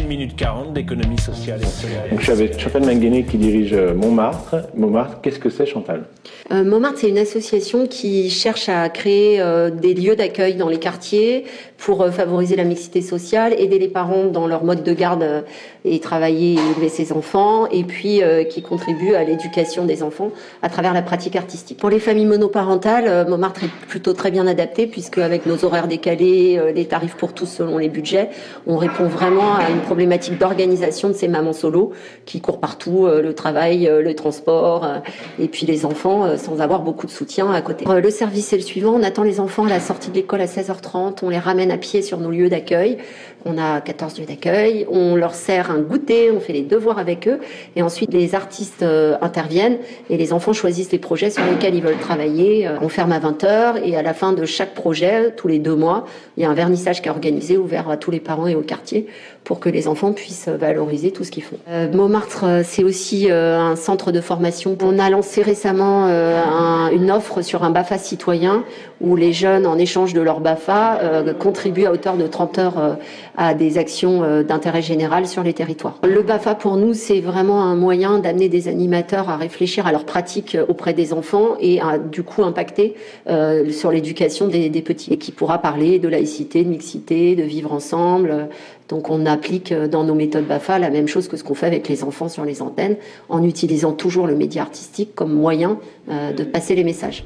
1 minute 40 d'économie sociale et solidaire. Donc, je suis avec Chantal Manguené qui dirige Montmartre. Montmartre, qu'est-ce que c'est Chantal? Euh, Montmartre, c'est une association qui cherche à créer euh, des lieux d'accueil dans les quartiers pour euh, favoriser la mixité sociale, aider les parents dans leur mode de garde euh, et travailler et élever ses enfants, et puis euh, qui contribue à l'éducation des enfants à travers la pratique artistique. Pour les familles monoparentales, Montmartre est plutôt très bien adapté puisque avec nos horaires décalés, les tarifs pour tous selon les budgets, on répond vraiment à une problématique d'organisation de ces mamans solo qui courent partout, le travail, le transport, et puis les enfants sans avoir beaucoup de soutien à côté. Le service est le suivant, on attend les enfants à la sortie de l'école à 16h30, on les ramène à pied sur nos lieux d'accueil. On a 14 lieux d'accueil, on leur sert un goûter, on fait les devoirs avec eux, et ensuite les artistes euh, interviennent et les enfants choisissent les projets sur lesquels ils veulent travailler. Euh, on ferme à 20h et à la fin de chaque projet, tous les deux mois, il y a un vernissage qui est organisé, ouvert à tous les parents et au quartier pour que les enfants puissent valoriser tout ce qu'ils font. Euh, Montmartre, c'est aussi un centre de formation. On a lancé récemment une offre sur un BAFA citoyen où les jeunes, en échange de leur BAFA, contribuent à hauteur de 30 heures à des actions euh, d'intérêt général sur les territoires. Le BAFA pour nous, c'est vraiment un moyen d'amener des animateurs à réfléchir à leurs pratiques euh, auprès des enfants et à du coup impacter euh, sur l'éducation des, des, petits et qui pourra parler de laïcité, de mixité, de vivre ensemble. Donc on applique dans nos méthodes BAFA la même chose que ce qu'on fait avec les enfants sur les antennes en utilisant toujours le média artistique comme moyen de passer les messages.